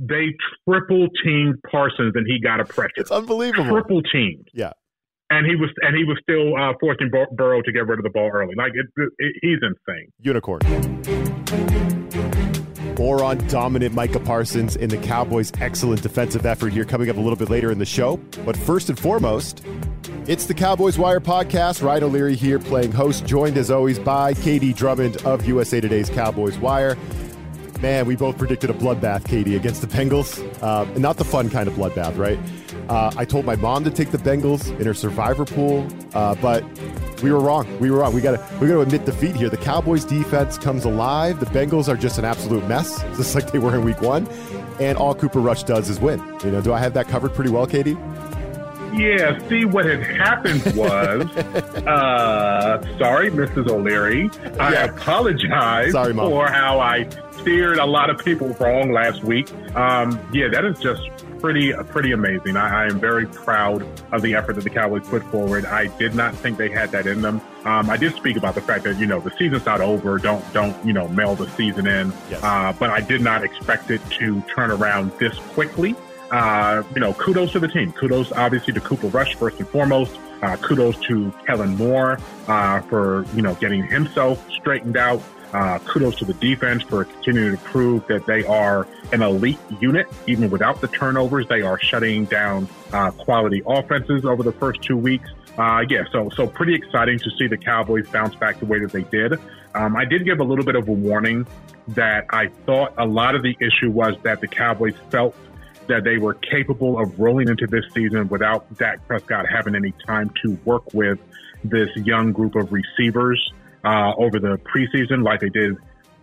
they triple teamed Parsons and he got a pressure. It's unbelievable. Triple teamed. Yeah. And he was and he was still uh, forcing Bur- Burrow to get rid of the ball early. Like it, it, he's insane. Unicorn. More on dominant Micah Parsons in the Cowboys' excellent defensive effort here coming up a little bit later in the show. But first and foremost, it's the Cowboys Wire podcast. Ryan O'Leary here playing host, joined as always by KD Drummond of USA Today's Cowboys Wire. Man, we both predicted a bloodbath, KD, against the Bengals. Uh, not the fun kind of bloodbath, right? Uh, I told my mom to take the Bengals in her survivor pool, uh, but we were wrong. We were wrong. We got to we got to admit defeat here. The Cowboys defense comes alive. The Bengals are just an absolute mess, just like they were in Week One. And all Cooper Rush does is win. You know, do I have that covered pretty well, KD? Yeah, see, what had happened was, uh, sorry, Mrs. O'Leary. I Yeah. apologize Sorry, Mom. for how I steered a lot of people wrong last week. Um, yeah, that is just pretty, pretty amazing. I, I am very proud of the effort that the Cowboys put forward. I did not think they had that in them. Um, I did speak about the fact that you know the season's not over. Don't don't you know mail the season in. Yes. Uh, but I did not expect it to turn around this quickly. Uh, you know, kudos to the team. Kudos, obviously, to Cooper Rush first and foremost. Uh, kudos to Kellen Moore uh, for you know getting himself straightened out. Uh, kudos to the defense for continuing to prove that they are an elite unit, even without the turnovers. They are shutting down uh, quality offenses over the first two weeks. Uh, yeah, so so pretty exciting to see the Cowboys bounce back the way that they did. Um, I did give a little bit of a warning that I thought a lot of the issue was that the Cowboys felt that they were capable of rolling into this season without Dak Prescott having any time to work with this young group of receivers uh, over the preseason like they did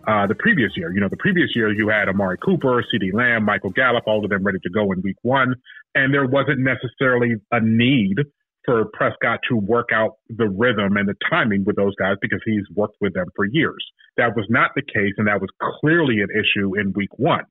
uh, the previous year. You know, the previous year you had Amari Cooper, CeeDee Lamb, Michael Gallup, all of them ready to go in week one. And there wasn't necessarily a need for Prescott to work out the rhythm and the timing with those guys because he's worked with them for years. That was not the case, and that was clearly an issue in week one.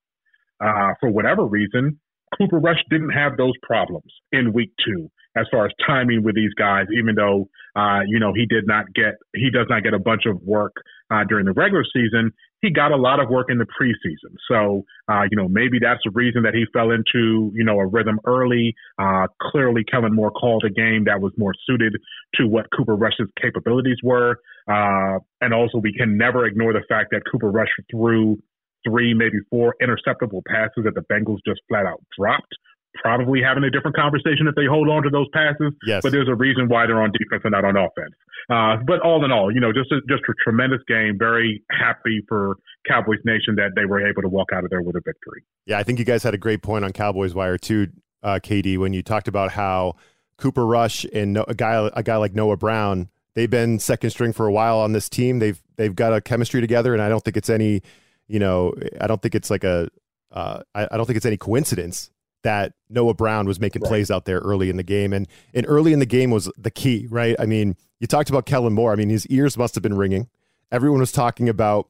Uh, for whatever reason, Cooper Rush didn't have those problems in week two as far as timing with these guys, even though, uh, you know, he did not get, he does not get a bunch of work uh, during the regular season. He got a lot of work in the preseason. So, uh, you know, maybe that's the reason that he fell into, you know, a rhythm early. Uh, clearly, Kellen Moore called a game that was more suited to what Cooper Rush's capabilities were. Uh, and also, we can never ignore the fact that Cooper Rush threw three, maybe four interceptable passes that the Bengals just flat out dropped. Probably having a different conversation if they hold on to those passes. Yes. But there's a reason why they're on defense and not on offense. Uh, but all in all, you know, just a, just a tremendous game. Very happy for Cowboys Nation that they were able to walk out of there with a victory. Yeah, I think you guys had a great point on Cowboys Wire too, uh, KD, when you talked about how Cooper Rush and no, a guy a guy like Noah Brown, they've been second string for a while on this team. They've they've got a chemistry together, and I don't think it's any, you know, I don't think it's like a, uh, I, I don't think it's any coincidence that Noah Brown was making Right. plays out there early in the game, and and early in the game was the key, right? I mean, you talked about Kellen Moore. I mean, his ears must have been ringing. Everyone was talking about,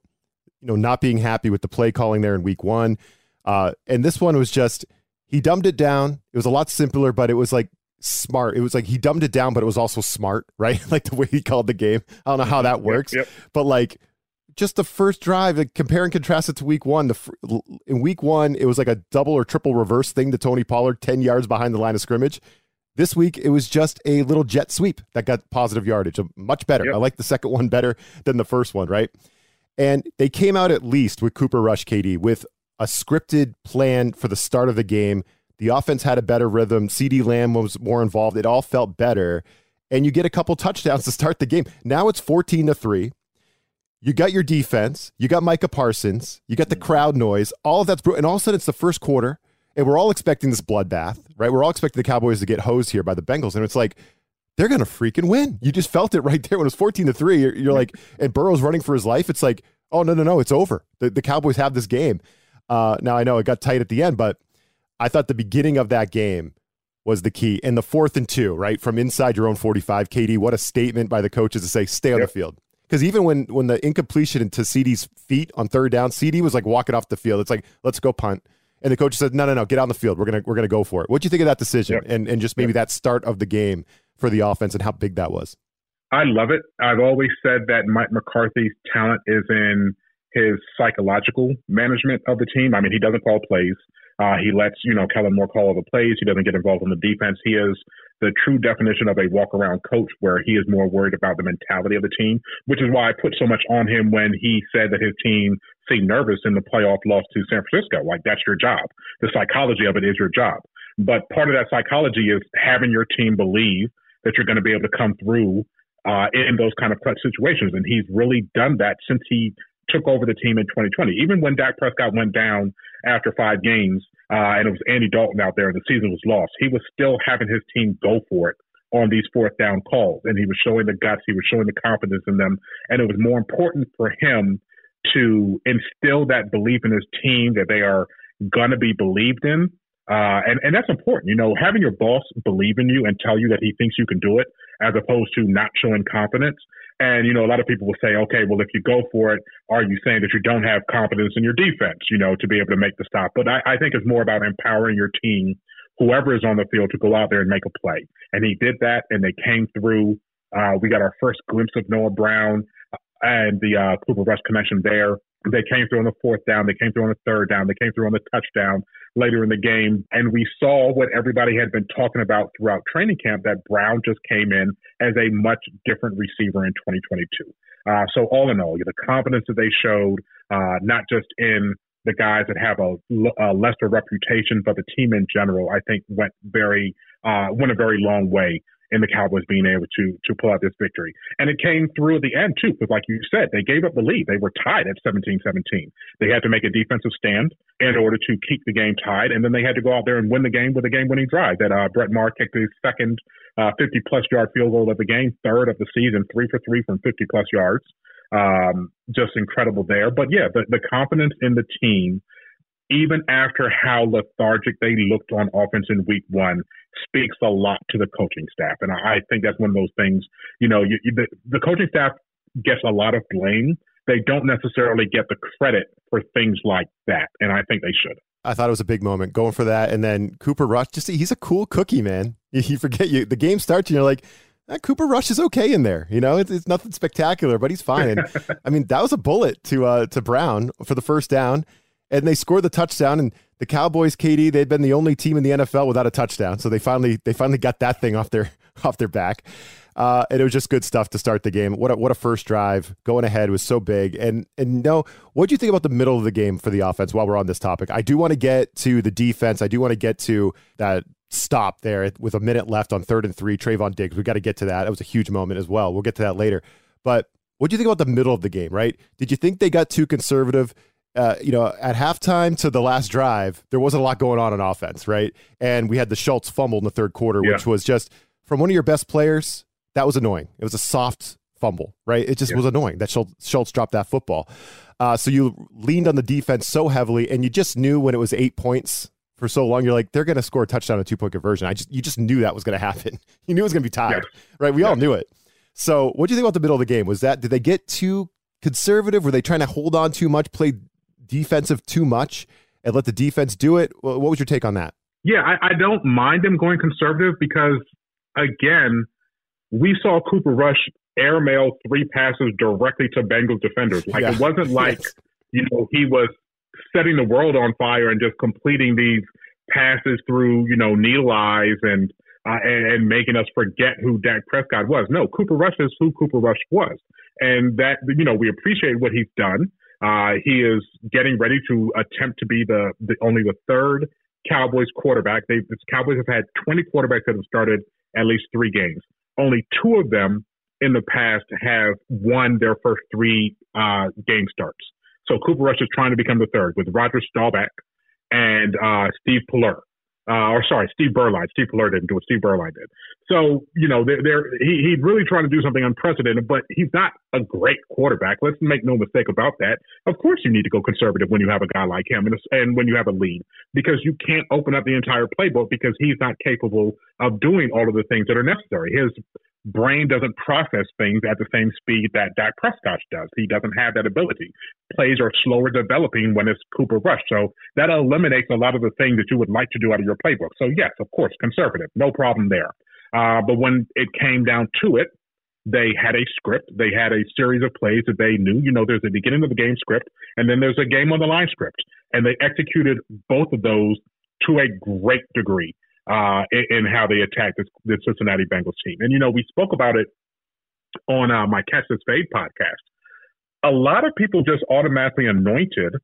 you know, not being happy with the play calling there in week one. Uh, and this one was just he dumbed it down. It was a lot simpler, but it was like smart. It was like he dumbed it down, but it was also smart, right? like the way he called the game. I don't know how that works, Yep. but like just the first drive, like compare and contrast it to week one. The in week one, it was like a double or triple reverse thing to Tony Pollard, ten yards behind the line of scrimmage. This week, it was just a little jet sweep that got positive yardage. Much better. Yep. I like the second one better than the first one, right? And they came out at least with Cooper Rush, KD, with a scripted plan for the start of the game. The offense had a better rhythm. CeeDee Lamb was more involved. It all felt better. And you get a couple touchdowns to start the game. Now it's 14 to 3. You got your defense. You got Micah Parsons. You got the crowd noise. All of that's bru- and all of a sudden it's the first quarter, and we're all expecting this bloodbath, right? We're all expecting the Cowboys to get hosed here by the Bengals, and it's like they're gonna freaking win. You just felt it right there when it was 14 to three. You're, you're like, and Burrow's running for his life. It's like, oh no no no, it's over. The, the Cowboys have this game. Uh, now I know it got tight at the end, but I thought the beginning of that game was the key. And the fourth and two, right from inside your own 45, KD. What a statement by the coaches to say, stay on Yep. the field. Because even when when the incompletion to CeeDee's feet on third down, CeeDee was like walking off the field. It's like, let's go punt. And the coach said, no, no, no, get on the field. We're gonna we're gonna go for it. What do you think of that decision? Yep. And and just maybe that start of the game for the offense and how big that was. I love it. I've always said that Mike McCarthy's talent is in his psychological management of the team. I mean, he doesn't call plays, Uh, he lets, you know, Kellen Moore call all the plays. He doesn't get involved in the defense. He is the true definition of a walk around coach where he is more worried about the mentality of the team, which is why I put so much on him when he said that his team seemed nervous in the playoff loss to San Francisco. Like, that's your job. The psychology of it is your job. But part of that psychology is having your team believe that you're going to be able to come through uh, in those kind of situations. And he's really done that since he took over the team in 2020. Even when Dak Prescott went down after five games, uh, and it was Andy Dalton out there and the season was lost, he was still having his team go for it on these fourth down calls. And he was showing the guts, he was showing the confidence in them. And it was more important for him to instill that belief in his team that they are going to be believed in. Uh, and, and that's important, you know, having your boss believe in you and tell you that he thinks you can do it as opposed to not showing confidence and, you know, a lot of people will say, okay, well, if you go for it, are you saying that you don't have confidence in your defense, you know, to be able to make the stop? But I, I think it's more about empowering your team, whoever is on the field, to go out there and make a play. And he did that, and they came through. Uh, we got our first glimpse of Noah Brown and the uh, Cooper Rush connection there. They came through on the fourth down. They came through on the third down. They came through on the touchdown later in the game. And we saw what everybody had been talking about throughout training camp that Brown just came in as a much different receiver in 2022. Uh, so, all in all, the confidence that they showed, uh, not just in the guys that have a, a, lesser reputation, but the team in general, I think went very, uh, went a very long way in the Cowboys being able to to pull out this victory. And it came through at the end too, because like you said, they gave up the lead. They were tied at 17-17. They had to make a defensive stand in order to keep the game tied, and then they had to go out there and win the game with a game-winning drive. That uh, Brett Maher kicked his second 50-plus uh, yard field goal of the game, third of the season, three for three from 50-plus yards. Um, just incredible there. But yeah, the, the confidence in the team even after how lethargic they looked on offense in week one, speaks a lot to the coaching staff. And I, think that's one of those things, you know, you, you, the, the coaching staff gets a lot of blame. They don't necessarily get the credit for things like that. And I think they should. I thought it was a big moment going for that. And then Cooper Rush, just he's a cool cookie, man. You forget you the game starts and you're like, eh, Cooper Rush is okay in there. You know, it's, it's nothing spectacular, but he's fine. And I mean, that was a bullet to uh, to Brown for the first down and they scored the touchdown. And the Cowboys, KD, they'd been the only team in the NFL without a touchdown, so they finally they finally got that thing off their off their back. Uh, and it was just good stuff to start the game. What a, what a first drive going ahead was so big. And and no, what do you think about the middle of the game for the offense? While we're on this topic, I do want to get to the defense. I do want to get to that stop there with a minute left on third and three. Trevon Diggs, we got to get to that. That was a huge moment as well. We'll get to that later. But what do you think about the middle of the game? Right? Did you think they got too conservative? Uh, you know, at halftime to the last drive, there wasn't a lot going on on offense, right? And we had the Schultz fumble in the third quarter, yeah. which was just from one of your best players. That was annoying. It was a soft fumble, right? It just yeah. was annoying that Schultz, Schultz dropped that football. Uh, so you leaned on the defense so heavily, and you just knew when it was eight points for so long, you're like, they're going to score a touchdown, a two point conversion. I just, you just knew that was going to happen. you knew it was going to be tied, yeah. right? We all knew it. So, what do you think about the middle of the game? Was that did they get too conservative? Were they trying to hold on too much, play defensive too much and let the defense do it? What was your take on that? Yeah, I, I don't mind them going conservative because, again, we saw Cooper Rush airmail three passes directly to Bengals defenders. Like yeah. it wasn't like yes. you know he was setting the world on fire and just completing these passes through you know needle eyes and uh, and, and, making us forget who Dak Prescott was. No, Cooper Rush is who Cooper Rush was, and that you know we appreciate what he's done. Uh, he is getting ready to attempt to be the, the only the third Cowboys quarterback. They the Cowboys have had 20 quarterbacks that have started at least three games. Only two of them in the past have won their first three uh, game starts. So Cooper Rush is trying to become the third with Roger Staubach and uh, Steve Pelluer uh, or sorry, Steve Beuerlein. Steve Pelluer didn't do what Steve Beuerlein did. So, you know, they're, they're, he, he's really trying to do something unprecedented, but he's not a great quarterback. Let's make no mistake about that. Of course, you need to go conservative when you have a guy like him and, and when you have a lead because you can't open up the entire playbook because he's not capable of doing all of the things that are necessary. His brain doesn't process things at the same speed that Dak Prescott does. He doesn't have that ability. Plays are slower developing when it's Cooper Rush. So that eliminates a lot of the things that you would like to do out of your playbook. So yes, of course, conservative, no problem there. Uh, but when it came down to it, they had a script. They had a series of plays that they knew. You know, there's a beginning of the game script, and then there's a game on the line script, and they executed both of those to a great degree uh, in, in, how they attacked this, Cincinnati Bengals team. And you know, we spoke about it on uh, my Catch This Fade podcast. A lot of people just automatically anointed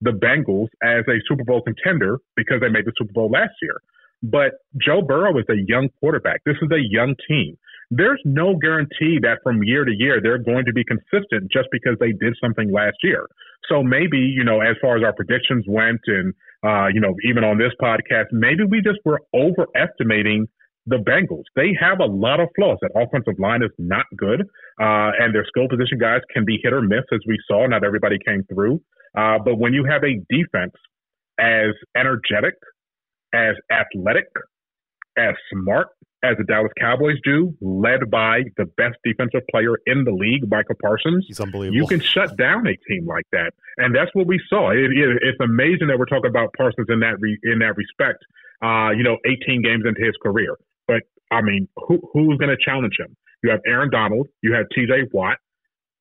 the Bengals as a Super Bowl contender because they made the Super Bowl last year. But Joe Burrow is a young quarterback. This is a young team. There's no guarantee that from year to year they're going to be consistent just because they did something last year. So maybe, you know, as far as our predictions went and, uh, you know, even on this podcast, maybe we just were overestimating the Bengals. They have a lot of flaws. That offensive line is not good, uh, and their skill position guys can be hit or miss, as we saw. Not everybody came through. Uh, but when you have a defense as energetic, as athletic, as smart as the Dallas Cowboys do, led by the best defensive player in the league, Micah Parsons. He's unbelievable. You can shut down a team like that, and that's what we saw. It, it, it's amazing that we're talking about Parsons in that re, in that respect. Uh, you know, 18 games into his career, but I mean, who, who's going to challenge him? You have Aaron Donald, you have T.J. Watt,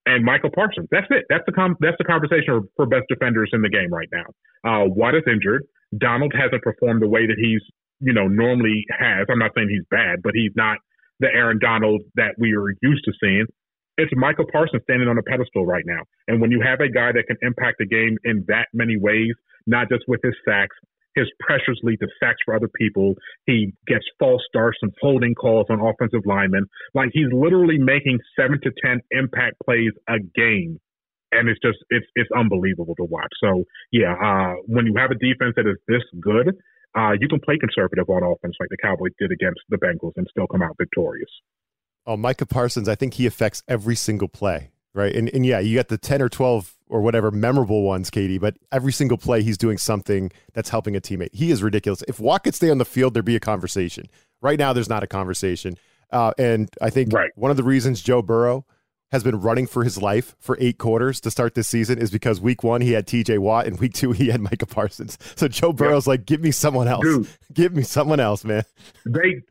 and Micah Parsons. That's it. That's the com- that's the conversation for best defenders in the game right now. Uh, Watt is injured. Donald hasn't performed the way that he's you know normally has. I'm not saying he's bad, but he's not the Aaron Donald that we are used to seeing. It's Micah Parsons standing on a pedestal right now. And when you have a guy that can impact the game in that many ways, not just with his sacks, his pressures lead to sacks for other people. He gets false starts and holding calls on offensive linemen. Like he's literally making seven to ten impact plays a game. And it's just it's it's unbelievable to watch. So yeah, uh, when you have a defense that is this good, uh, you can play conservative on offense like the Cowboys did against the Bengals and still come out victorious. Oh, Micah Parsons, I think he affects every single play, right? And and yeah, you got the ten or twelve or whatever memorable ones, KD, but every single play he's doing something that's helping a teammate. He is ridiculous. If Watt could stay on the field, there'd be a conversation. Right now, there's not a conversation. Uh, and I think right. one of the reasons Joe Burrow has been running for his life for eight quarters to start this season is because week one he had TJ Watt and week two he had Micah Parsons. So Joe Burrow's yep. like, give me someone else. Dude, give me someone else, man. They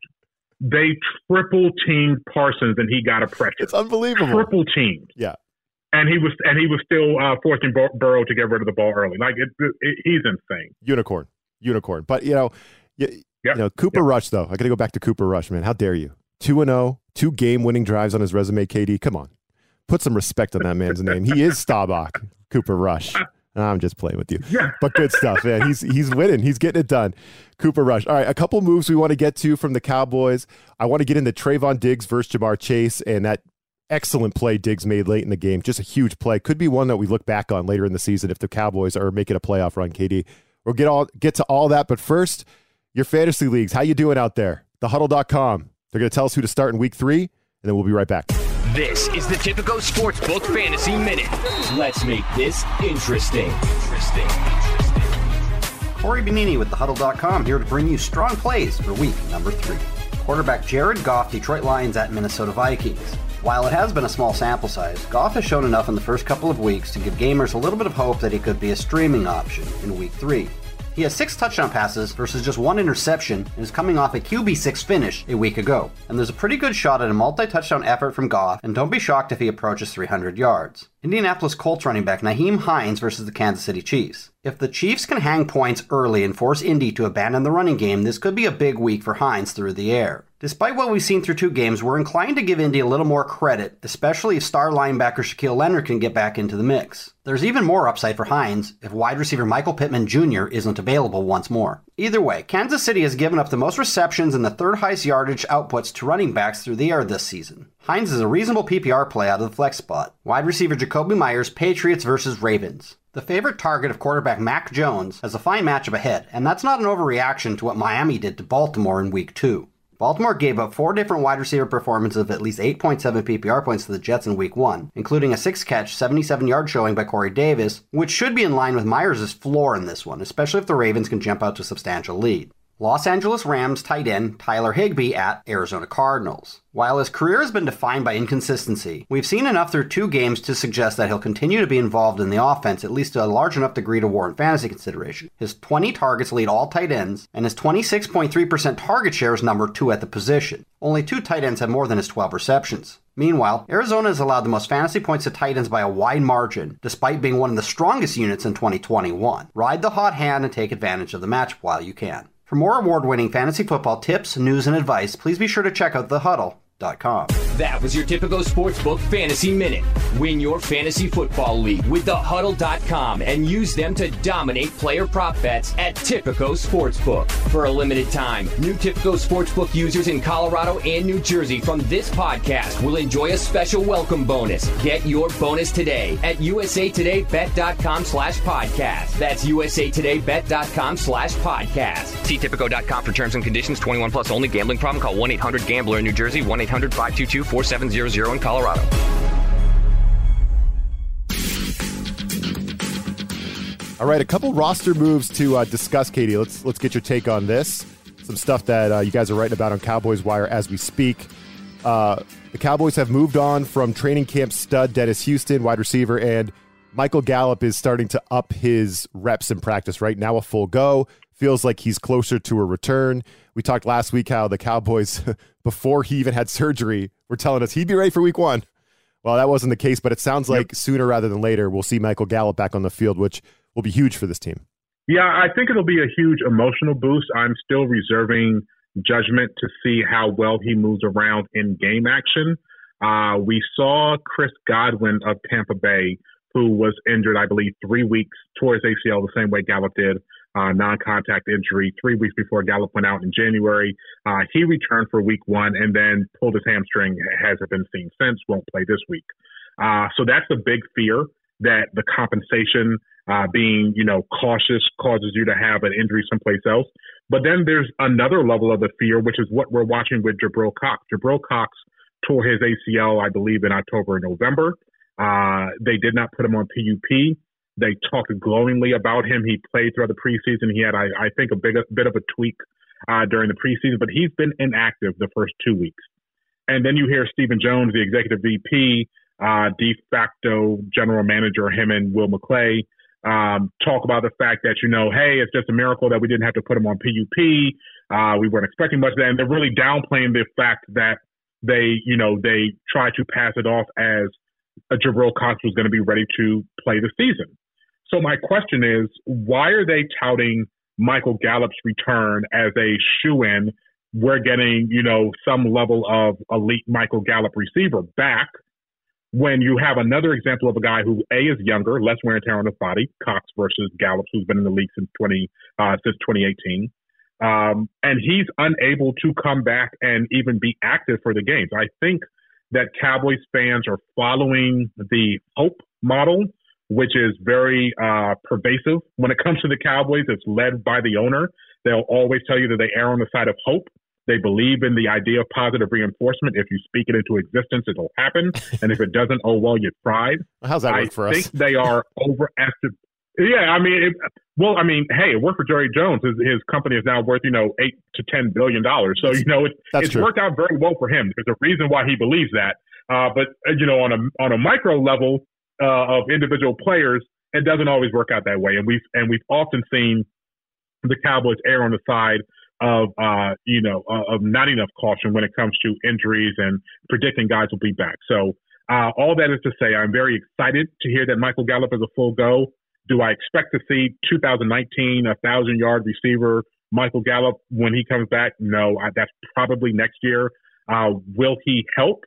they triple teamed Parsons and he got a pressure. It's unbelievable. Triple teamed. Yeah and he was and he was still uh, forcing Bur- Burrow to get rid of the ball early. Like it, it, he's insane. Unicorn, unicorn. But you know, you, yep. you know Cooper yep. Rush though. I got to go back to Cooper Rush, man. How dare you? Two and zero, oh, two game winning drives on his resume. KD, come on, put some respect on that man's name. He is Staubach, Cooper Rush. I'm just playing with you. Yeah. But good stuff, man. He's he's winning. He's getting it done. Cooper Rush. All right, a couple moves we want to get to from the Cowboys. I want to get into Trevon Diggs versus Ja'Marr Chase and that excellent play Diggs made late in the game. Just a huge play. Could be one that we look back on later in the season if the Cowboys are making a playoff run, KD. We'll get all get to all that, but first, your fantasy leagues. How you doing out there? Thehuddle.com. They're going to tell us who to start in week 3, and then we'll be right back. This is the Tipico Sportsbook Fantasy Minute. Let's make this interesting. Interesting. Corey Bonini with thehuddle.com here to bring you strong plays for week number 3. Quarterback Jared Goff, Detroit Lions at Minnesota Vikings. While it has been a small sample size, Goff has shown enough in the first couple of weeks to give gamers a little bit of hope that he could be a streaming option in Week 3. He has six touchdown passes versus just one interception and is coming off a QB6 finish a week ago. And there's a pretty good shot at a multi touchdown effort from Goff, and don't be shocked if he approaches 300 yards. Indianapolis Colts running back Nyheim Hines versus the Kansas City Chiefs. If the Chiefs can hang points early and force Indy to abandon the running game, this could be a big week for Hines through the air. Despite what we've seen through two games, we're inclined to give Indy a little more credit, especially if star linebacker Shaquille Leonard can get back into the mix. There's even more upside for Hines if wide receiver Michael Pittman Jr. isn't available once more. Either way, Kansas City has given up the most receptions and the third highest yardage outputs to running backs through the air this season. Hines is a reasonable PPR play out of the flex spot. Wide receiver Jakobi Meyers, Patriots versus Ravens. The favorite target of quarterback Mac Jones has a fine matchup ahead, and that's not an overreaction to what Miami did to Baltimore in week 2. Baltimore gave up four different wide receiver performances of at least 8.7 PPR points to the Jets in week one, including a six catch, 77 yard showing by Corey Davis, which should be in line with Meyers' floor in this one, especially if the Ravens can jump out to a substantial lead. Los Angeles Rams tight end Tyler Higbee at Arizona Cardinals. While his career has been defined by inconsistency, we've seen enough through two games to suggest that he'll continue to be involved in the offense at least to a large enough degree to warrant fantasy consideration. His 20 targets lead all tight ends, and his 26.3% target share is number two at the position. Only two tight ends have more than his 12 receptions. Meanwhile, Arizona has allowed the most fantasy points to tight ends by a wide margin, despite being one of the strongest units in 2021. Ride the hot hand and take advantage of the matchup while you can. For more award winning fantasy football tips, news, and advice, please be sure to check out The Huddle that was your Tipico Sportsbook Fantasy Minute. Win your fantasy football league with the thehuddle.com and use them to dominate player prop bets at Tipico Sportsbook. For a limited time, new Tipico Sportsbook users in Colorado and New Jersey from this podcast will enjoy a special welcome bonus. Get your bonus today at usatodaybet.com slash podcast. That's usatodaybet.com slash podcast. See Tipico.com for terms and conditions. 21 plus only. Gambling problem? Call 1-800-GAMBLER in New Jersey. 1 800 522 4700 in Colorado. All right, a couple roster moves to uh, discuss, KD. Let's let's get your take on this. Some stuff that uh, you guys are writing about on Cowboys Wire as we speak. Uh, the Cowboys have moved on from training camp stud Dennis Houston, wide receiver, and Michael Gallup is starting to up his reps in practice. Right now, a full go feels like he's closer to a return. We talked last week how the Cowboys, before he even had surgery, were telling us he'd be ready for week one. Well, that wasn't the case, but it sounds like yep. sooner rather than later, we'll see Michael Gallup back on the field, which will be huge for this team. Yeah, I think it'll be a huge emotional boost. I'm still reserving judgment to see how well he moves around in game action. Uh, we saw Chris Godwin of Tampa Bay, who was injured, I believe, three weeks towards ACL, the same way Gallup did uh, non-contact injury three weeks before Gallup went out in January. Uh, he returned for week one and then pulled his hamstring. Hasn't been seen since. Won't play this week. Uh, so that's the big fear that the compensation uh, being, you know, cautious causes you to have an injury someplace else. But then there's another level of the fear, which is what we're watching with Jabril Cox. Jabril Cox tore his ACL, I believe, in October and November. Uh, they did not put him on PUP. They talked glowingly about him. He played throughout the preseason. He had, I, I think, a big a bit of a tweak uh, during the preseason, but he's been inactive the first two weeks. And then you hear Stephen Jones, the executive VP, uh, de facto general manager, him and Will McClay, um, talk about the fact that, you know, hey, it's just a miracle that we didn't have to put him on PUP. Uh, we weren't expecting much of that. And they're really downplaying the fact that they, you know, they try to pass it off as a Jabril Cox was going to be ready to play the season. So my question is, why are they touting Michael Gallup's return as a shoe in? We're getting, you know, some level of elite Michael Gallup receiver back when you have another example of a guy who A is younger, less wear and tear on his body, Cox versus Gallup, who's been in the league since 20, uh, since 2018. Um, and he's unable to come back and even be active for the games. I think that Cowboys fans are following the hope model which is very uh, pervasive when it comes to the Cowboys. It's led by the owner. They'll always tell you that they err on the side of hope. They believe in the idea of positive reinforcement. If you speak it into existence, it'll happen. and if it doesn't, oh well, you tried. How's that work I for us? I think they are overestimating. Yeah, I mean, it, well, I mean, hey, it worked for Jerry Jones. His, his company is now worth, you know, eight to ten billion dollars. So, you know, it, it's true. worked out very well for him. There's a reason why he believes that. Uh, but uh, you know, on a on a micro level, uh, of individual players, it doesn't always work out that way. And we've and we've often seen the Cowboys err on the side of uh, you know uh, of not enough caution when it comes to injuries and predicting guys will be back. So uh, all that is to say, I'm very excited to hear that Michael Gallup is a full go. Do I expect to see 2019 a thousand yard receiver Michael Gallup when he comes back? No, I, that's probably next year. Uh, will he help?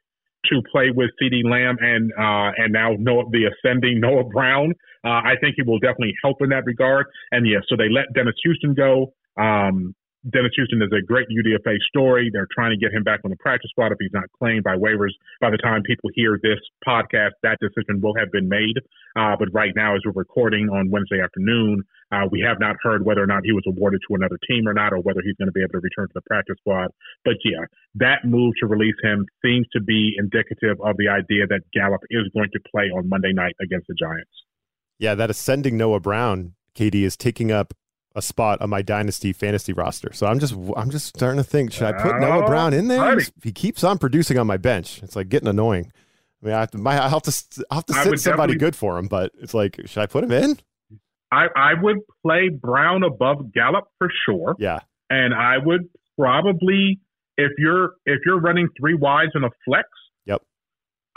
To play with CeeDee Lamb and uh, and now Noah, the ascending Noah Brown. Uh, I think he will definitely help in that regard. And yeah, so they let Dennis Houston go. Um, Dennis Houston is a great UDFA story. They're trying to get him back on the practice squad if he's not claimed by waivers. By the time people hear this podcast, that decision will have been made. Uh, but right now, as we're recording on Wednesday afternoon, uh, we have not heard whether or not he was awarded to another team or not, or whether he's going to be able to return to the practice squad. But yeah, that move to release him seems to be indicative of the idea that Gallup is going to play on Monday night against the Giants. Yeah, that ascending Noah Brown, KD, is taking up a spot on my dynasty fantasy roster. So I'm just I'm just starting to think, should I put Noah oh, Brown in there? He keeps on producing on my bench. It's like getting annoying. I mean, I have to, my, I have to, I have to sit somebody good for him, but it's like, should I put him in? I, I would play Brown above Gallup for sure. Yeah. And I would probably, if you're if you're running three wides in a flex, yep.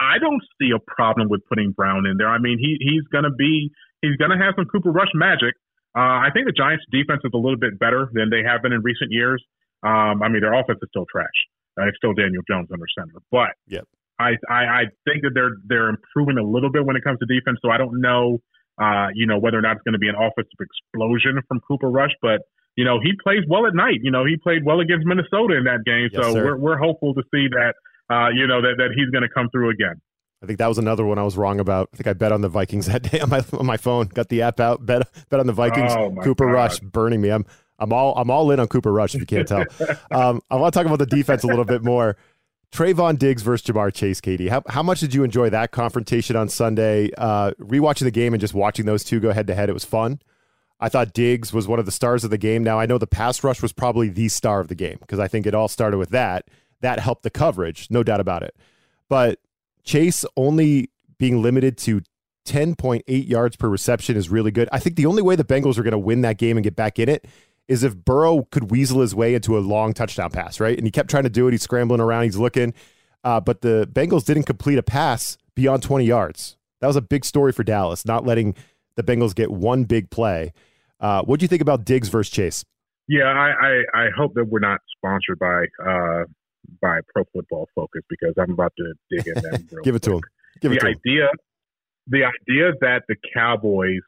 I don't see a problem with putting Brown in there. I mean, he he's going to be he's going to have some Cooper Rush magic. Uh, I think the Giants' defense is a little bit better than they have been in recent years. Um, I mean, their offense is still trash. Uh, it's still Daniel Jones under center, but yep. I, I I think that they're they're improving a little bit when it comes to defense. So I don't know, uh, you know, whether or not it's going to be an offensive explosion from Cooper Rush, but you know, he plays well at night. You know, he played well against Minnesota in that game. Yes, so sir. we're we're hopeful to see that, uh, you know, that that he's going to come through again. I think that was another one I was wrong about. I think I bet on the Vikings that day on my on my phone. Got the app out. Bet bet on the Vikings. Oh, Cooper God. Rush burning me. I'm I'm all I'm all in on Cooper Rush. If you can't tell, um, I want to talk about the defense a little bit more. Trevon Diggs versus Ja'Marr Chase, KD. How how much did you enjoy that confrontation on Sunday? Uh, rewatching the game and just watching those two go head to head, it was fun. I thought Diggs was one of the stars of the game. Now I know the pass rush was probably the star of the game because I think it all started with that. That helped the coverage, no doubt about it. But Chase only being limited to 10.8 yards per reception is really good. I think the only way the Bengals are going to win that game and get back in it is if Burrow could weasel his way into a long touchdown pass, right? And he kept trying to do it. He's scrambling around, he's looking. Uh, but the Bengals didn't complete a pass beyond 20 yards. That was a big story for Dallas, not letting the Bengals get one big play. Uh, what do you think about Diggs versus Chase? Yeah, I, I, I hope that we're not sponsored by uh, by Pro Football Focus because I'm about to dig in them. Give it to him. Give it the to him. idea, the idea that the Cowboys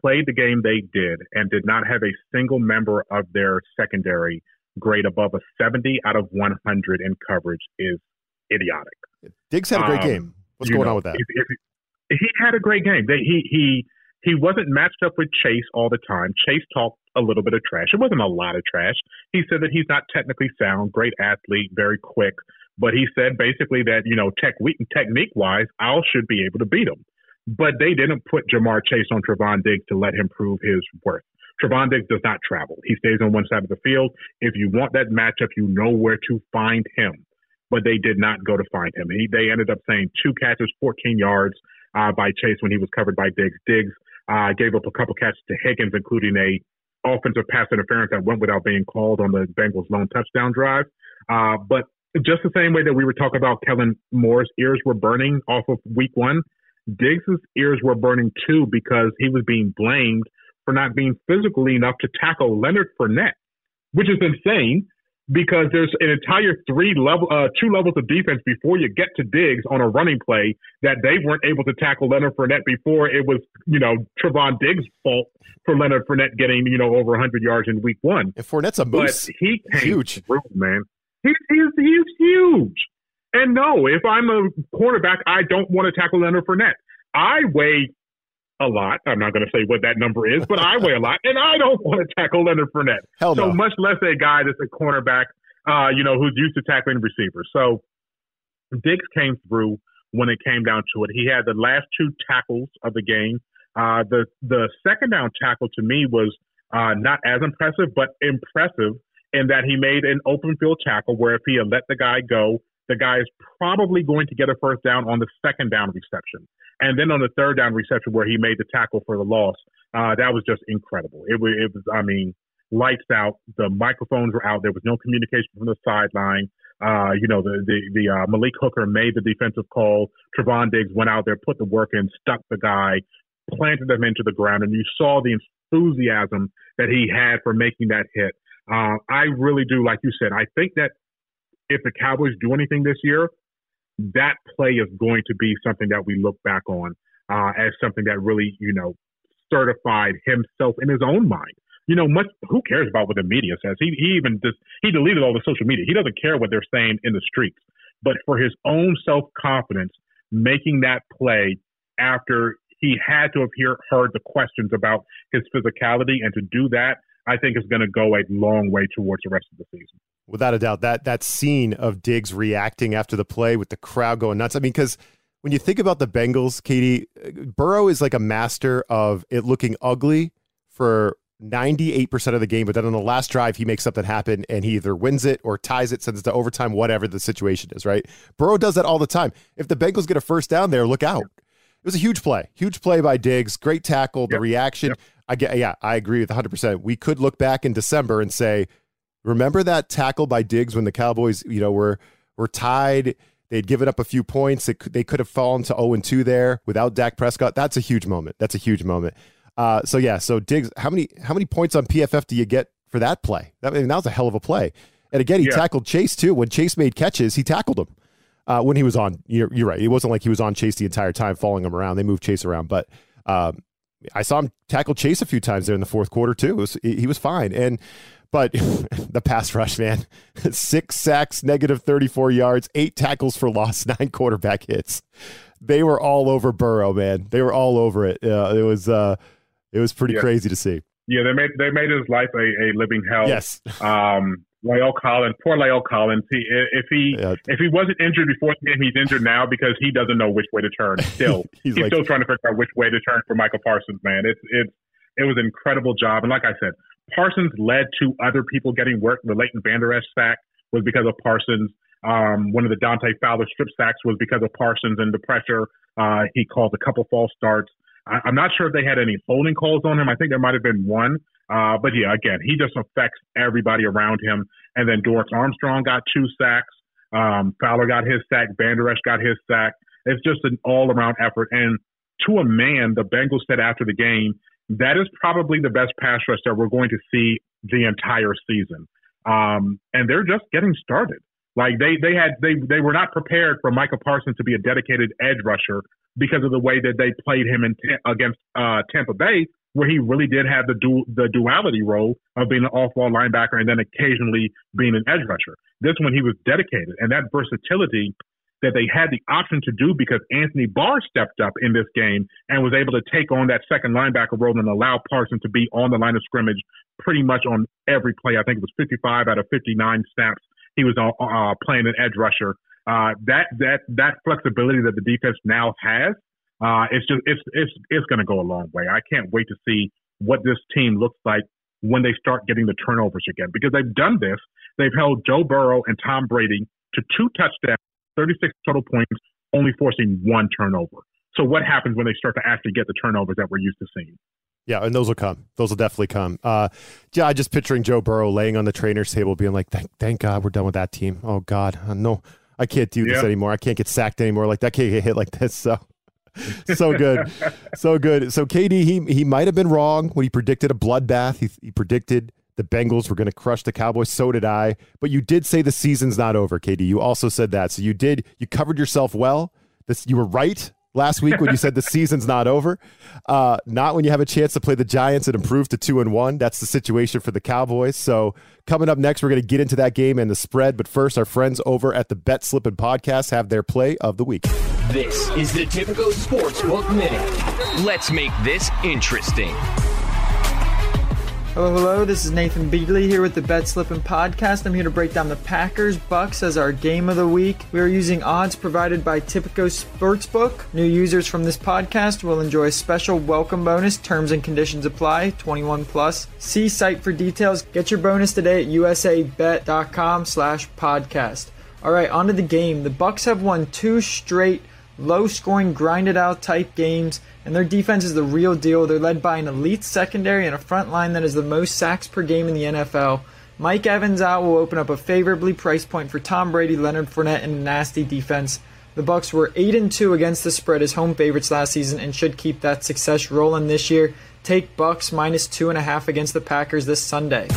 played the game they did and did not have a single member of their secondary grade above a 70 out of 100 in coverage is idiotic. Diggs had a great Um, game. What's going know, on with that? if- if- he had a great game. They, he he he wasn't matched up with Chase all the time. Chase talked a little bit of trash. It wasn't a lot of trash. He said that he's not technically sound, great athlete, very quick, but he said basically that you know tech technique wise, I should be able to beat him. But they didn't put Ja'Marr Chase on Trevon Diggs to let him prove his worth. Trevon Diggs does not travel. He stays on one side of the field. If you want that matchup, you know where to find him. But they did not go to find him. He, they ended up saying two catches, 14 yards uh, by Chase when he was covered by Diggs. Diggs uh, gave up a couple catches to Higgins, including a offensive pass interference that went without being called on the Bengals' lone touchdown drive. Uh, but just the same way that we were talking about Kellen Moore's ears were burning off of week one, Diggs' ears were burning too because he was being blamed for not being physically enough to tackle Leonard Fournette, which is insane because there's an entire three level, uh, two levels of defense before you get to Diggs on a running play that they weren't able to tackle Leonard Fournette before it was, you know, Trevon Diggs' fault for Leonard Fournette getting, you know, over 100 yards in week one. And Fournette's a moose. But he came Huge. through, man. He's, he's, he's huge. And no, if I'm a quarterback, I don't want to tackle Leonard Fournette. I weigh a lot. I'm not going to say what that number is, but I weigh a lot, and I don't want to tackle Leonard Fournette. Hell no. so much less a guy that's a cornerback, uh, you know, who's used to tackling receivers. So Diggs came through when it came down to it. He had the last two tackles of the game. Uh, the the second down tackle to me was uh, not as impressive, but impressive in that he made an open field tackle where if he had let the guy go, the guy is probably going to get a first down on the second down reception. And then on the third down reception where he made the tackle for the loss, uh, that was just incredible. It was, it was, I mean, lights out. The microphones were out. There was no communication from the sideline. Uh, you know, the the, the uh, Malik Hooker made the defensive call. Trevon Diggs went out there, put the work in, stuck the guy, planted him into the ground, and you saw the enthusiasm that he had for making that hit. Uh, I really do, like you said, I think that if the Cowboys do anything this year, that play is going to be something that we look back on uh, as something that really, you know, certified himself in his own mind. You know, much who cares about what the media says? He he even just he deleted all the social media. He doesn't care what they're saying in the streets. But for his own self confidence, making that play after he had to have hear, heard the questions about his physicality, and to do that, I think is going to go a long way towards the rest of the season. Without a doubt, that that scene of Diggs reacting after the play with the crowd going nuts. I mean, because when you think about the Bengals, KD, Burrow is like a master of it looking ugly for 98% of the game, but then on the last drive, he makes something happen and he either wins it or ties it, sends it to overtime, whatever the situation is, right? Burrow does that all the time. If the Bengals get a first down there, look out. It was a huge play, huge play by Diggs, great tackle, the Yep. reaction. Yep. I get, yeah, I agree with 100%. We could look back in December and say, remember that tackle by Diggs when the Cowboys, you know, were were tied. They They'd given up a few points. It, they could have fallen to 0 and 2 there without Dak Prescott. That's a huge moment. That's a huge moment. Uh, so yeah, so Diggs, how many how many points on PFF do you get for that play? That, I mean, that was a hell of a play. And again, he yeah. tackled Chase too. When Chase made catches, he tackled him. Uh, when he was on, you're, you're, right. It wasn't like he was on Chase the entire time, following him around. They moved Chase around, but um, I saw him tackle Chase a few times there in the fourth quarter too. Was, he was fine. And but the pass rush, man, six sacks, negative 34 yards, eight tackles for loss, nine quarterback hits. They were all over Burrow, man. They were all over it. Uh, it was uh, it was pretty yeah. crazy to see. Yeah, they made they made his life a, a living hell. Yes. Um, La'el Collins, poor La'el Collins. He, if he yeah. if he wasn't injured before the game, he's injured now because he doesn't know which way to turn. Still, he's, he's like, still trying to figure out which way to turn for Micah Parsons. Man, it's it's it was an incredible job. And like I said, Parsons led to other people getting work. The Leighton Vander Esch sack was because of Parsons. Um, one of the Dante Fowler strip sacks was because of Parsons and the pressure. Uh, he caused a couple false starts. I, am not sure if they had any holding calls on him. I think there might have been one. Uh, but yeah, again, he just affects everybody around him. And then Dorance Armstrong got two sacks. Um, Fowler got his sack. Vander Esch got his sack. It's just an all around effort. And to a man, the Bengals said after the game, that is probably the best pass rush that we're going to see the entire season. Um, and they're just getting started. Like they they had they they were not prepared for Micah Parsons to be a dedicated edge rusher because of the way that they played him in against uh, Tampa Bay, where he really did have the du- the duality role of being an off-ball linebacker and then occasionally being an edge rusher. This one he was dedicated, and that versatility that they had the option to do because Anthony Barr stepped up in this game and was able to take on that second linebacker role and allow Parsons to be on the line of scrimmage pretty much on every play. I think it was 55 out of 59 snaps. He was uh, uh, playing an edge rusher. Uh, that that that flexibility that the defense now has, uh, it's just it's it's it's going to go a long way. I can't wait to see what this team looks like when they start getting the turnovers again because they've done this. They've held Joe Burrow and Tom Brady to two touchdowns 36 total points, only forcing one turnover. So what happens when they start to actually get the turnovers that we're used to seeing? Yeah, and those will come. Those will definitely come. Uh, yeah, just picturing Joe Burrow laying on the trainer's table, being like, "Thank, thank God we're done with that team. Oh God, uh, no, I can't do this anymore. I can't get sacked anymore. Like that can't get hit like this." So, so good, so good. So KD, he he might have been wrong when he predicted a bloodbath. He, he predicted the Bengals were going to crush the Cowboys. So did I. But you did say the season's not over, KD. You also said that. So you did, you covered yourself well. This, you were right last week when you said the season's not over. Uh, not when you have a chance to play the Giants and improve to two and one. That's the situation for the Cowboys. So coming up next, we're going to get into that game and the spread. But first, our friends over at the Bet Slippin' Podcast have their play of the week. This is the Tipico Sportsbook Minute. Let's make this interesting. Hello, hello. This is Nathan Beatley here with the Bet Slippin' Podcast. I'm here to break down the Packers Bucs as our game of the week. We are using odds provided by Tipico Sportsbook. New users from this podcast will enjoy a special welcome bonus. Terms and conditions apply. 21 plus. See site for details. Get your bonus today at usabet.com/podcast. All right, on to the game. The Bucs have won two straight low-scoring, grinded-out type games and their defense is the real deal. They're led by an elite secondary and a front line that is the most sacks per game in the NFL. Mike Evans out will open up a favorably priced point for Tom Brady, Leonard Fournette, and a nasty defense. The Bucs were 8 and 2 against the spread as home favorites last season and should keep that success rolling this year. Take Bucs minus two and a half against the Packers this Sunday.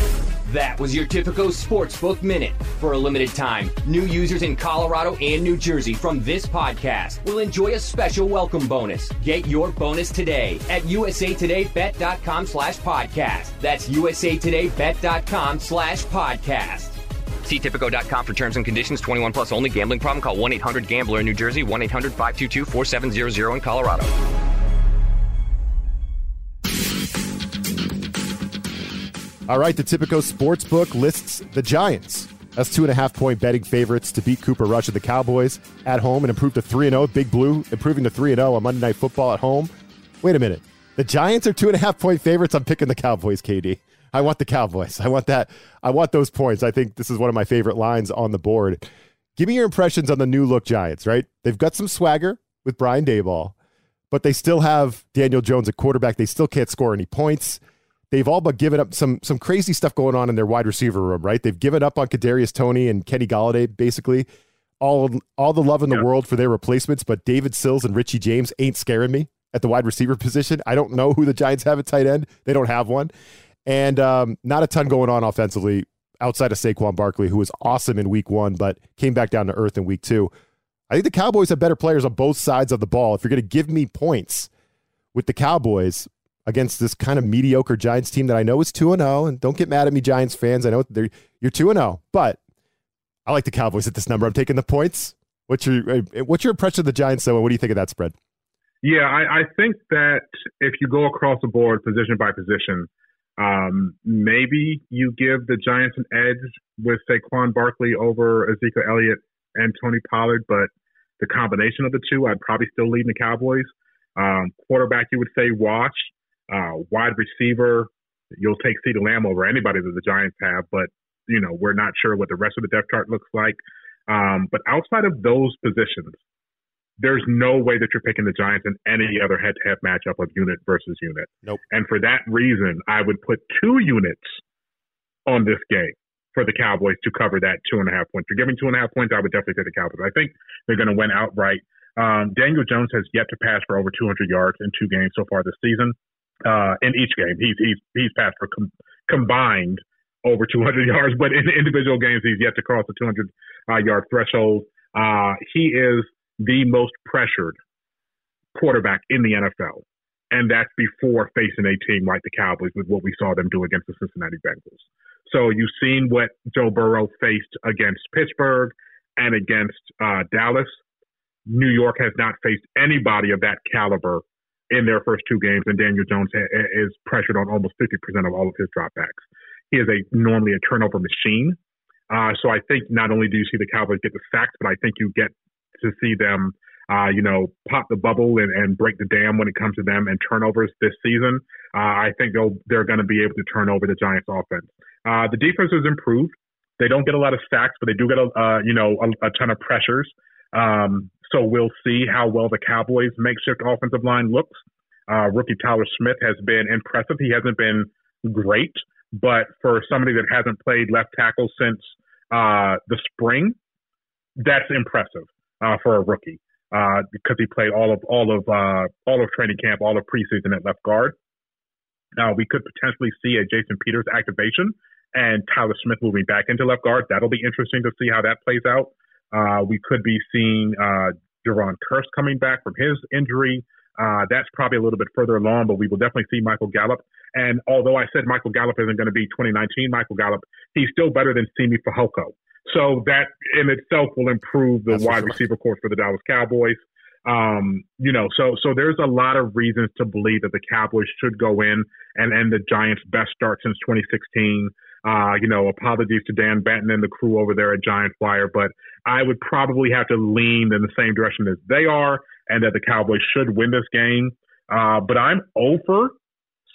That was your Tipico Sportsbook Minute. For a limited time, new users in Colorado and New Jersey from this podcast will enjoy a special welcome bonus. Get your bonus today at usatodaybet.com slash podcast. That's usatodaybet.com slash podcast. See Tipico.com for terms and conditions. 21 plus only. Gambling problem? Call 1-800-GAMBLER in New Jersey. 1-800-522-4700 in Colorado. All right, the Tipico Sportsbook lists the Giants as two and a half point betting favorites to beat Cooper Rush of the Cowboys at home and improve to 3 0. Big Blue improving to 3 0 on Monday Night Football at home. Wait a minute. The Giants are two and a half point favorites. I'm picking the Cowboys, KD. I want the Cowboys. I want that. I want those points. I think this is one of my favorite lines on the board. Give me your impressions on the new look Giants, right? They've got some swagger with Brian Daboll, but they still have Daniel Jones at quarterback. They still can't score any points. They've all but given up some some crazy stuff going on in their wide receiver room, right? They've given up on Kadarius Toney and Kenny Golladay, basically. all all the love in the yeah. world for their replacements, but David Sills and Richie James ain't scaring me at the wide receiver position. I don't know who the Giants have at tight end. They don't have one. And um, not a ton going on offensively outside of Saquon Barkley, who was awesome in week one, but came back down to earth in week two. I think the Cowboys have better players on both sides of the ball. If you're going to give me points with the Cowboys against this kind of mediocre Giants team that I know is 2 0, and don't get mad at me, Giants fans. I know you're 2 0, but I like the Cowboys at this number. I'm taking the points. What's your what's your impression of the Giants, though, and what do you think of that spread? Yeah, I, I think that if you go across the board, position by position, um, maybe you give the Giants an edge with Saquon Barkley over Ezekiel Elliott and Tony Pollard, but the combination of the two, I'd probably still lead the Cowboys. Um, quarterback, you would say wash. Uh, wide receiver, you'll take CeeDee Lamb over anybody that the Giants have, but you know we're not sure what the rest of the depth chart looks like. Um, but outside of those positions, there's no way that you're picking the Giants in any other head-to-head matchup of unit versus unit. Nope. And for that reason, I would put two units on this game for the Cowboys to cover that two and a half points. If you're giving two and a half points, I would definitely take the Cowboys. I think they're going to win outright. Um, Daniel Jones has yet to pass for over 200 yards in two games so far this season. Uh, in each game, he's he's he's passed for com- combined over 200 yards, but in individual games, he's yet to cross the 200 uh, yard threshold. Uh, he is the most pressured quarterback in the NFL. And that's before facing a team like the Cowboys with what we saw them do against the Cincinnati Bengals. So you've seen what Joe Burrow faced against Pittsburgh and against uh, Dallas. New York has not faced anybody of that caliber in their first two games, and Daniel Jones ha- is pressured on almost 50% of all of his dropbacks. He is a normally a turnover machine. Uh, so I think not only do you see the Cowboys get the sacks, but I think you get to see them, uh, you know, pop the bubble and, and break the dam when it comes to them and turnovers this season. Uh, I think they'll, they're going to be able to turn over the Giants offense. Uh, the defense has improved. They don't get a lot of sacks, but they do get a, uh, you know, a, a ton of pressures. Um, so we'll see how well the Cowboys makeshift offensive line looks. Uh, rookie Tyler Smith has been impressive. He hasn't been great, but for somebody that hasn't played left tackle since uh, the spring, that's impressive uh, for a rookie uh, because he played all of all of uh, all of training camp, all of preseason at left guard. Now we could potentially see a Jason Peters activation and Tyler Smith moving back into left guard. That'll be interesting to see how that plays out. Uh, we could be seeing uh, Kearse coming back from his injury. Uh, that's probably a little bit further along, but we will definitely see Michael Gallup. And although I said Michael Gallup isn't going to be 2019 Michael Gallup, he's still better than Simi Fehoko. So that in itself will improve the That's wide receiver corps for the Dallas Cowboys. Um, you know, so so there's a lot of reasons to believe that the Cowboys should go in and end the Giants' best start since 2016. Uh, you know, apologies to Dan Benton and the crew over there at Giants Wire, but I would probably have to lean in the same direction as they are, and that the Cowboys should win this game. Uh, but I'm over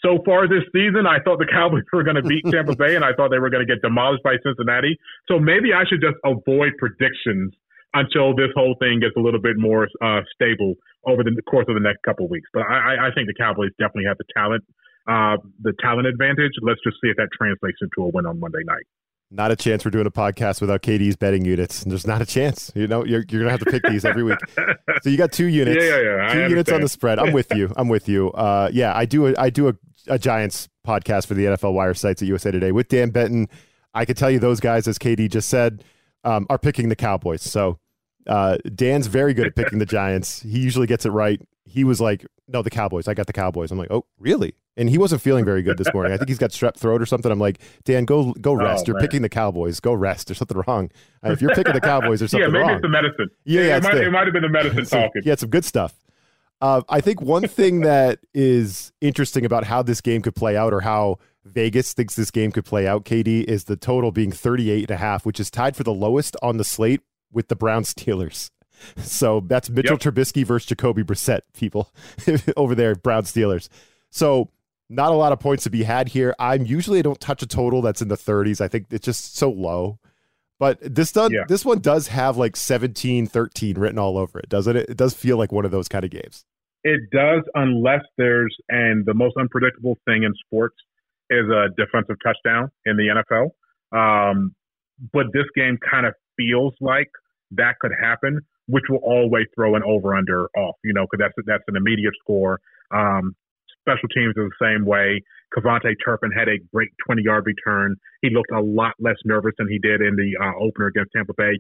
so far this season, I thought the Cowboys were going to beat Tampa Bay, and I thought they were going to get demolished by Cincinnati. So maybe I should just avoid predictions until this whole thing gets a little bit more uh, stable over the course of the next couple of weeks. But I, I think the Cowboys definitely have the talent, uh, the talent advantage. Let's just see if that translates into a win on Monday night not a chance we're doing a podcast without KD's betting units. There's not a chance. You know, you're, you're gonna have to pick these every week. So you got two units. Yeah, yeah, yeah. Two units on the spread. I'm with you. I'm with you. Uh, yeah, I do. A, I do a, a Giants podcast for the NFL Wire sites at USA Today with Dan Benton. I could tell you those guys, as KD just said, um, are picking the Cowboys. So uh, Dan's very good at picking the Giants. He usually gets it right. He was like, "No, the Cowboys. I got the Cowboys." I'm like, "Oh, really?" and he wasn't feeling very good this morning. I think he's got strep throat or something. I'm like, Dan, go go oh, rest. Oh, You're man. picking the Cowboys. Go rest. There's something wrong. Uh, if you're picking the Cowboys, there's something yeah, maybe wrong. it's the medicine. Yeah, yeah, it, might, it might have been the medicine talking. He had some good stuff. Uh, I think one thing that is interesting about how this game could play out or how Vegas thinks this game could play out, KD, is the total being 38 and a half, which is tied for the lowest on the slate with the Brown Steelers. So that's Mitchell yep. Trubisky versus Jacoby Brissett, people over there, Brown Steelers. So not a lot of points to be had here. I'm usually I don't touch a total that's in the 30s. I think it's just so low. But this does yeah. this one does have like 17 13 written all over it, doesn't it? It does feel like one of those kind of games. It does unless there's and the most unpredictable thing in sports is a defensive touchdown in the NFL. Um, but this game kind of feels like that could happen, which will always throw an over under off, you know, because that's that's an immediate score. Um, special teams are the same way. KaVontae Turpin had a great 20 yard return. He looked a lot less nervous than he did in the uh, opener against Tampa Bay.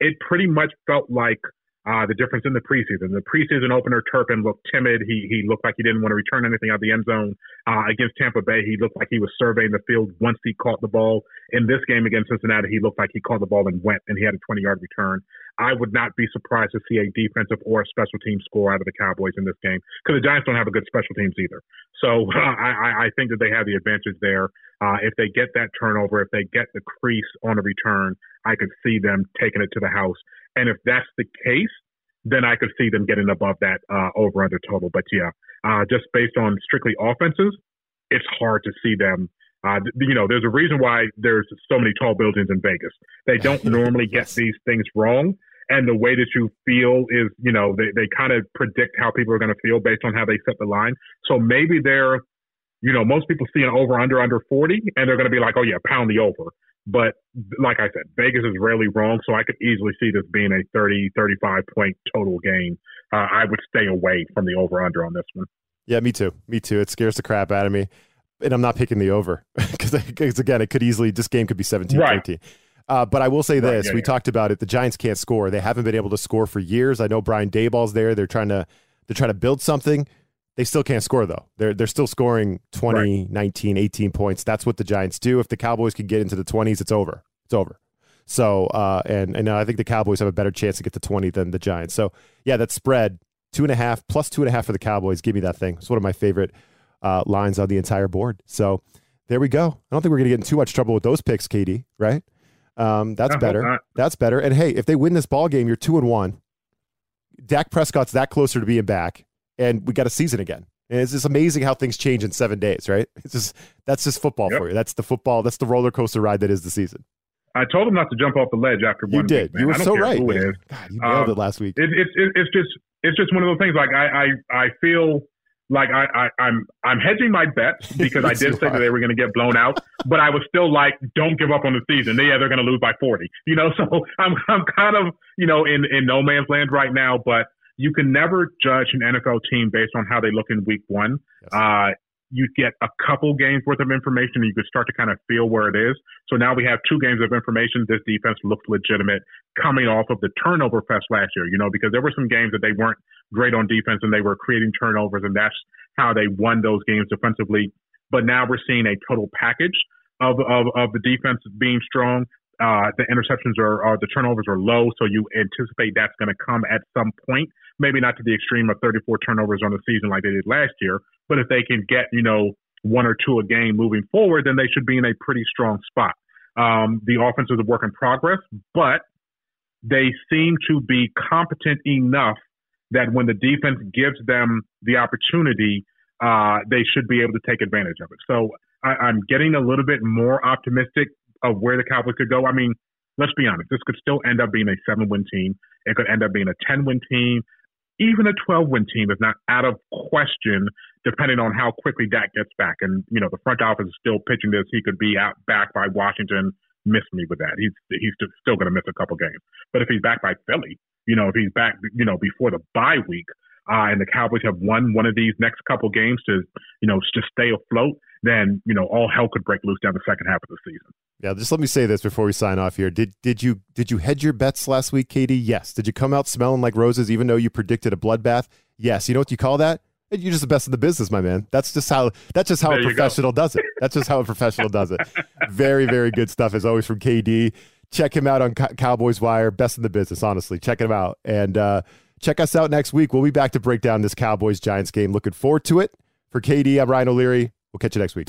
It pretty much felt like uh, the difference in the preseason. The preseason opener, Turpin looked timid. He he looked like he didn't want to return anything out of the end zone. Uh, against Tampa Bay, he looked like he was surveying the field once he caught the ball. In this game against Cincinnati, he looked like he caught the ball and went, and he had a 20 yard return. I would not be surprised to see a defensive or a special team score out of the Cowboys in this game because the Giants don't have a good special teams either. So uh, I, I think that they have the advantage there. Uh, if they get that turnover, if they get the crease on a return, I could see them taking it to the house. And if that's the case, then I could see them getting above that uh, over under total. But yeah, uh, just based on strictly offenses, it's hard to see them. Uh, you know, there's a reason why there's so many tall buildings in Vegas. They don't normally get these things wrong. And the way that you feel is, you know, they, they kind of predict how people are going to feel based on how they set the line. So maybe they're, you know, most people see an over under under 40 and they're going to be like, oh, yeah, pound the over. But like I said, Vegas is rarely wrong, so I could easily see this being a 30, 35 point total game. Uh, I would stay away from the over under on this one. Yeah, me too. Me too. It scares the crap out of me. And I'm not picking the over because, again, it could easily, this game could be 17 right. 13. Uh, but I will say this: right, yeah, we yeah. talked about it. The Giants can't score. They haven't been able to score for years. I know Brian Daboll's there. They're trying to they're trying to build something. They still can't score though. They're they're still scoring 20, right. 19, 18 points. That's what the Giants do. If the Cowboys can get into the 20s, it's over. It's over. So uh, and and I think the Cowboys have a better chance to get to 20 than the Giants. So yeah, that spread two and a half plus two and a half for the Cowboys. Give me that thing. It's one of my favorite uh, lines on the entire board. So there we go. I don't think we're gonna get in too much trouble with those picks, KD. Right? Um, that's better. That's better. And hey, if they win this ball game, you're two and one. Dak Prescott's that closer to being back and we got a season again. And it's just amazing how things change in seven days, right? It's just that's just football yep. for you. That's the football. That's the roller coaster ride that is the season. I told him not to jump off the ledge after one. You did. Week, you were so right. Who it is. God, you nailed um, it last week. It, it, it, it's just it's just one of those things. Like I I, I feel like I, I am I'm, I'm hedging my bets because I did say that they were going to get blown out, but I was still like, don't give up on the season. Yeah, they're going to lose by 40. You know, so I'm I'm kind of you know in in no man's land right now, but you can never judge an NFL team based on how they look in week one. Yes. Uh, you get a couple games worth of information and you can start to kind of feel where it is. So now we have two games of information. This defense looks legitimate coming off of the turnover fest last year, you know, because there were some games that they weren't great on defense and they were creating turnovers and that's how they won those games defensively. But now we're seeing a total package of, of, of the defense being strong. Uh, the interceptions are, are, the turnovers are low, so you anticipate that's going to come at some point. Maybe not to the extreme of 34 turnovers on the season like they did last year, but if they can get you know one or two a game moving forward, then they should be in a pretty strong spot. Um, the offense is a work in progress, but they seem to be competent enough that when the defense gives them the opportunity, uh, they should be able to take advantage of it. So I, I'm getting a little bit more optimistic of where the Cowboys could go. I mean, let's be honest, this could still end up being a seven win team. It could end up being a 10 win team. Even a 12 win team is not out of question, depending on how quickly Dak gets back. And, you know, the front office is still pitching this. He could be out back by Washington. Miss me with that. He's he's still going to miss a couple games. But if he's back by Philly, you know, if he's back, you know, before the bye week, uh, and the Cowboys have won one of these next couple games to, you know, just stay afloat, then you know all hell could break loose down the second half of the season. Yeah, just let me say this before we sign off here. Did did you did you hedge your bets last week, KD? Yes. Did you come out smelling like roses, even though you predicted a bloodbath? Yes. You know what you call that? You're just the best in the business, my man. That's just how that's just how there a professional does it. That's just how a professional does it. Very, very good stuff as always from KD. Check him out on Cowboys Wire. Best in the business, honestly. Check him out. And uh, check us out next week. We'll be back to break down this Cowboys Giants game. Looking forward to it. For KD, I'm Ryan O'Leary. We'll catch you next week.